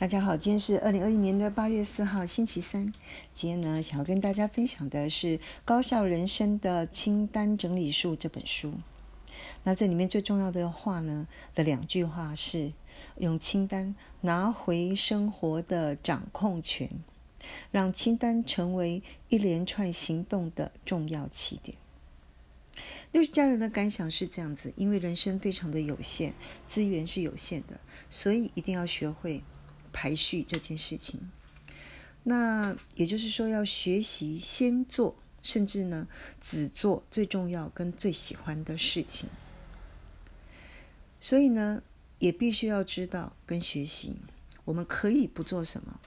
大家好，今天是二零二一年的八月四号，星期三。今天呢，想要跟大家分享的是《高效人生的清单整理术》这本书。那这里面最重要的话呢的两句话是：用清单拿回生活的掌控权，让清单成为一连串行动的重要起点。六十家人的感想是这样子：因为人生非常的有限，资源是有限的，所以一定要学会。排序这件事情，那也就是说，要学习先做，甚至呢只做最重要跟最喜欢的事情。所以呢，也必须要知道跟学习，我们可以不做什么，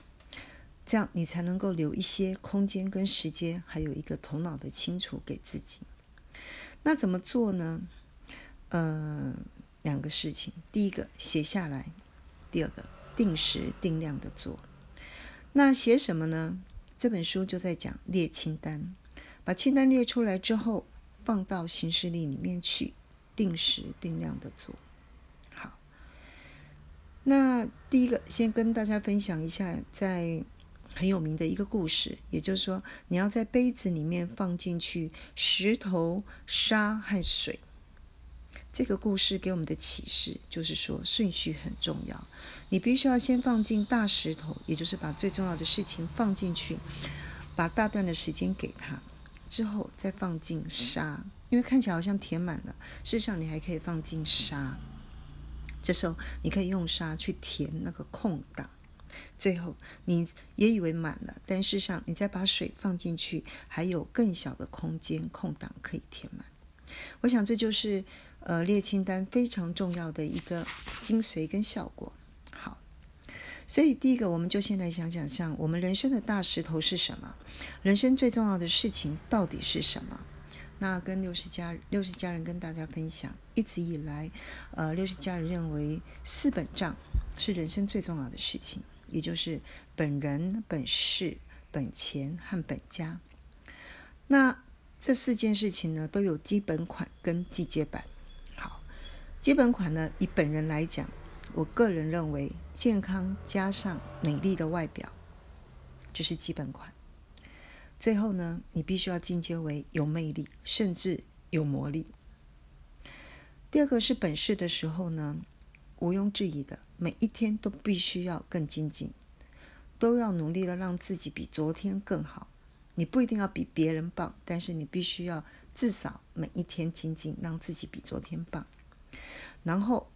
这样你才能够留一些空间跟时间，还有一个头脑的清楚给自己。那怎么做呢？嗯，两个事情，第一个写下来，第二个。定时定量的做，那写什么呢？这本书就在讲列清单，把清单列出来之后，放到行事历里面去，定时定量的做。好，那第一个先跟大家分享一下，在很有名的一个故事，也就是说，你要在杯子里面放进去石头、沙和水。这个故事给我们的启示就是说，顺序很重要。你必须要先放进大石头，也就是把最重要的事情放进去，把大段的时间给他，之后再放进沙，因为看起来好像填满了，事实上你还可以放进沙。这时候你可以用沙去填那个空档，最后你也以为满了，但事实上你再把水放进去，还有更小的空间空档可以填满。我想这就是。呃，列清单非常重要的一个精髓跟效果。好，所以第一个，我们就先来想想，像我们人生的大石头是什么？人生最重要的事情到底是什么？那跟六十家六十家人跟大家分享，一直以来，呃，六十家人认为四本账是人生最重要的事情，也就是本人、本事、本钱和本家。那这四件事情呢，都有基本款跟季节版。基本款呢，以本人来讲，我个人认为健康加上美丽的外表，这是基本款。最后呢，你必须要进阶为有魅力，甚至有魔力。第二个是本事的时候呢，毋庸置疑的，每一天都必须要更精进，都要努力的让自己比昨天更好。你不一定要比别人棒，但是你必须要至少每一天精进，让自己比昨天棒。然后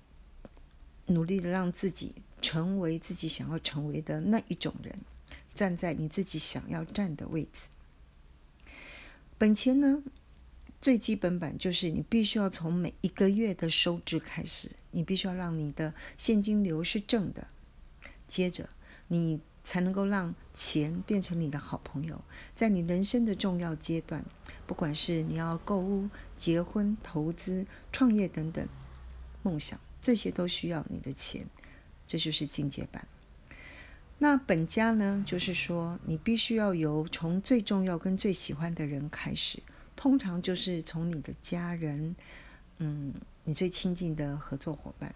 努力的让自己成为自己想要成为的那一种人，站在你自己想要站的位置。本钱呢，最基本版就是你必须要从每一个月的收支开始，你必须要让你的现金流是正的，接着你才能够让钱变成你的好朋友，在你人生的重要阶段，不管是你要购物、结婚、投资、创业等等。梦想这些都需要你的钱，这就是进阶版。那本家呢？就是说，你必须要由从最重要跟最喜欢的人开始，通常就是从你的家人，嗯，你最亲近的合作伙伴。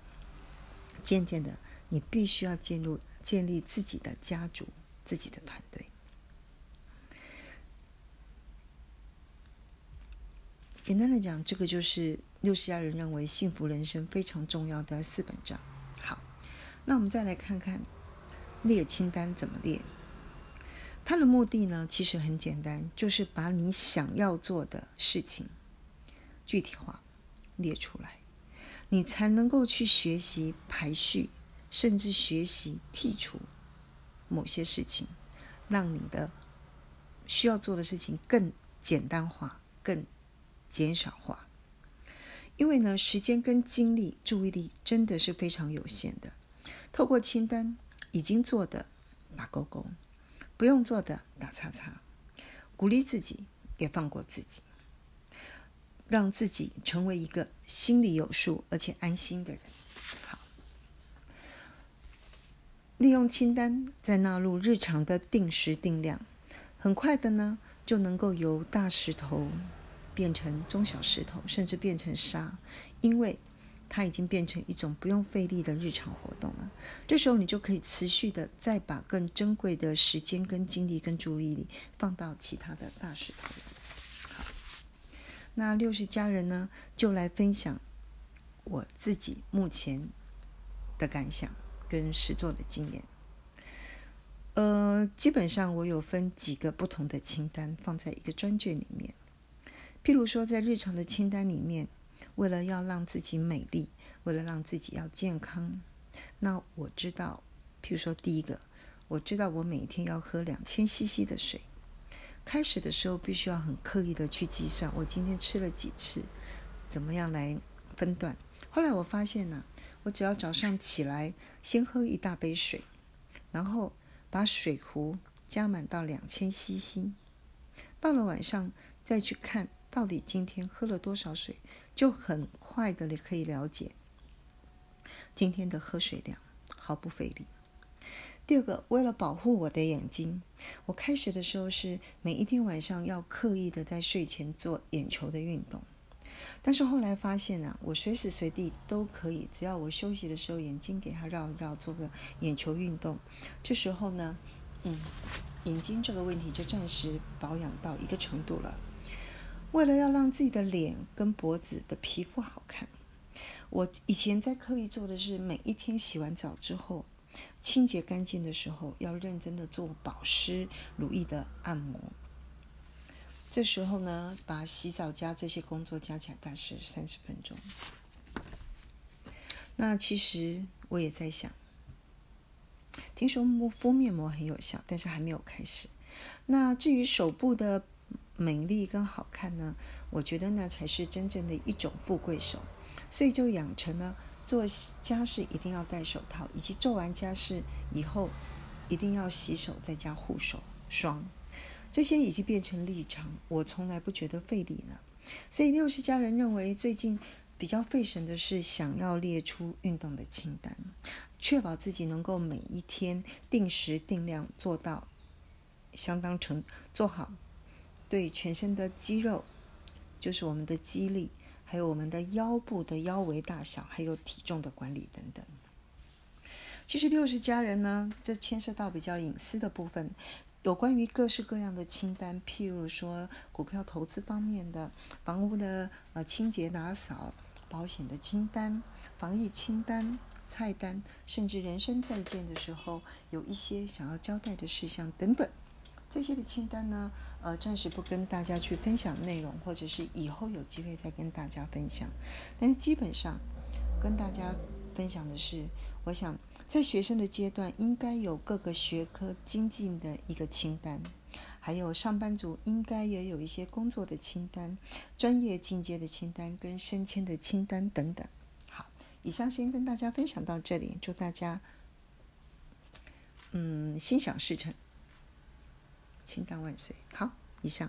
渐渐的，你必须要进入建立自己的家族、自己的团队。简单的讲，这个就是六十家人认为幸福人生非常重要的四本账。好，那我们再来看看列清单怎么列。它的目的呢，其实很简单，就是把你想要做的事情具体化列出来，你才能够去学习排序，甚至学习剔除某些事情，让你的需要做的事情更简单化，更。减少化，因为呢，时间跟精力、注意力真的是非常有限的。透过清单，已经做的打勾勾，不用做的打叉叉。鼓励自己，也放过自己，让自己成为一个心里有数而且安心的人。好，利用清单，再纳入日常的定时定量，很快的呢，就能够由大石头。变成中小石头，甚至变成沙，因为它已经变成一种不用费力的日常活动了。这时候你就可以持续的再把更珍贵的时间、跟精力、跟注意力放到其他的大石头。好，那六十家人呢，就来分享我自己目前的感想跟实作的经验。呃，基本上我有分几个不同的清单放在一个专卷里面。譬如说，在日常的清单里面，为了要让自己美丽，为了让自己要健康，那我知道，譬如说，第一个，我知道我每天要喝两千 CC 的水。开始的时候，必须要很刻意的去计算，我今天吃了几次，怎么样来分段。后来我发现呢，我只要早上起来先喝一大杯水，然后把水壶加满到两千 CC，到了晚上再去看。到底今天喝了多少水，就很快的你可以了解今天的喝水量，毫不费力。第二个，为了保护我的眼睛，我开始的时候是每一天晚上要刻意的在睡前做眼球的运动，但是后来发现啊，我随时随地都可以，只要我休息的时候眼睛给它绕一绕，做个眼球运动，这时候呢，嗯，眼睛这个问题就暂时保养到一个程度了。为了要让自己的脸跟脖子的皮肤好看，我以前在刻意做的是每一天洗完澡之后，清洁干净的时候，要认真的做保湿、乳液的按摩。这时候呢，把洗澡加这些工作加起来大概是三十分钟。那其实我也在想，听说敷面膜很有效，但是还没有开始。那至于手部的。美丽跟好看呢，我觉得那才是真正的一种富贵手，所以就养成了做家事一定要戴手套，以及做完家事以后一定要洗手再加护手霜，这些已经变成立场，我从来不觉得费力了。所以六十家人认为最近比较费神的是想要列出运动的清单，确保自己能够每一天定时定量做到相当成做好。对全身的肌肉，就是我们的肌力，还有我们的腰部的腰围大小，还有体重的管理等等。其实六十家人呢，这牵涉到比较隐私的部分，有关于各式各样的清单，譬如说股票投资方面的、房屋的呃清洁打扫、保险的清单、防疫清单、菜单，甚至人生再见的时候有一些想要交代的事项等等。这些的清单呢，呃，暂时不跟大家去分享内容，或者是以后有机会再跟大家分享。但是基本上跟大家分享的是，我想在学生的阶段应该有各个学科精进的一个清单，还有上班族应该也有一些工作的清单、专业进阶的清单跟升迁的清单等等。好，以上先跟大家分享到这里，祝大家嗯心想事成。清单万岁！好，以上。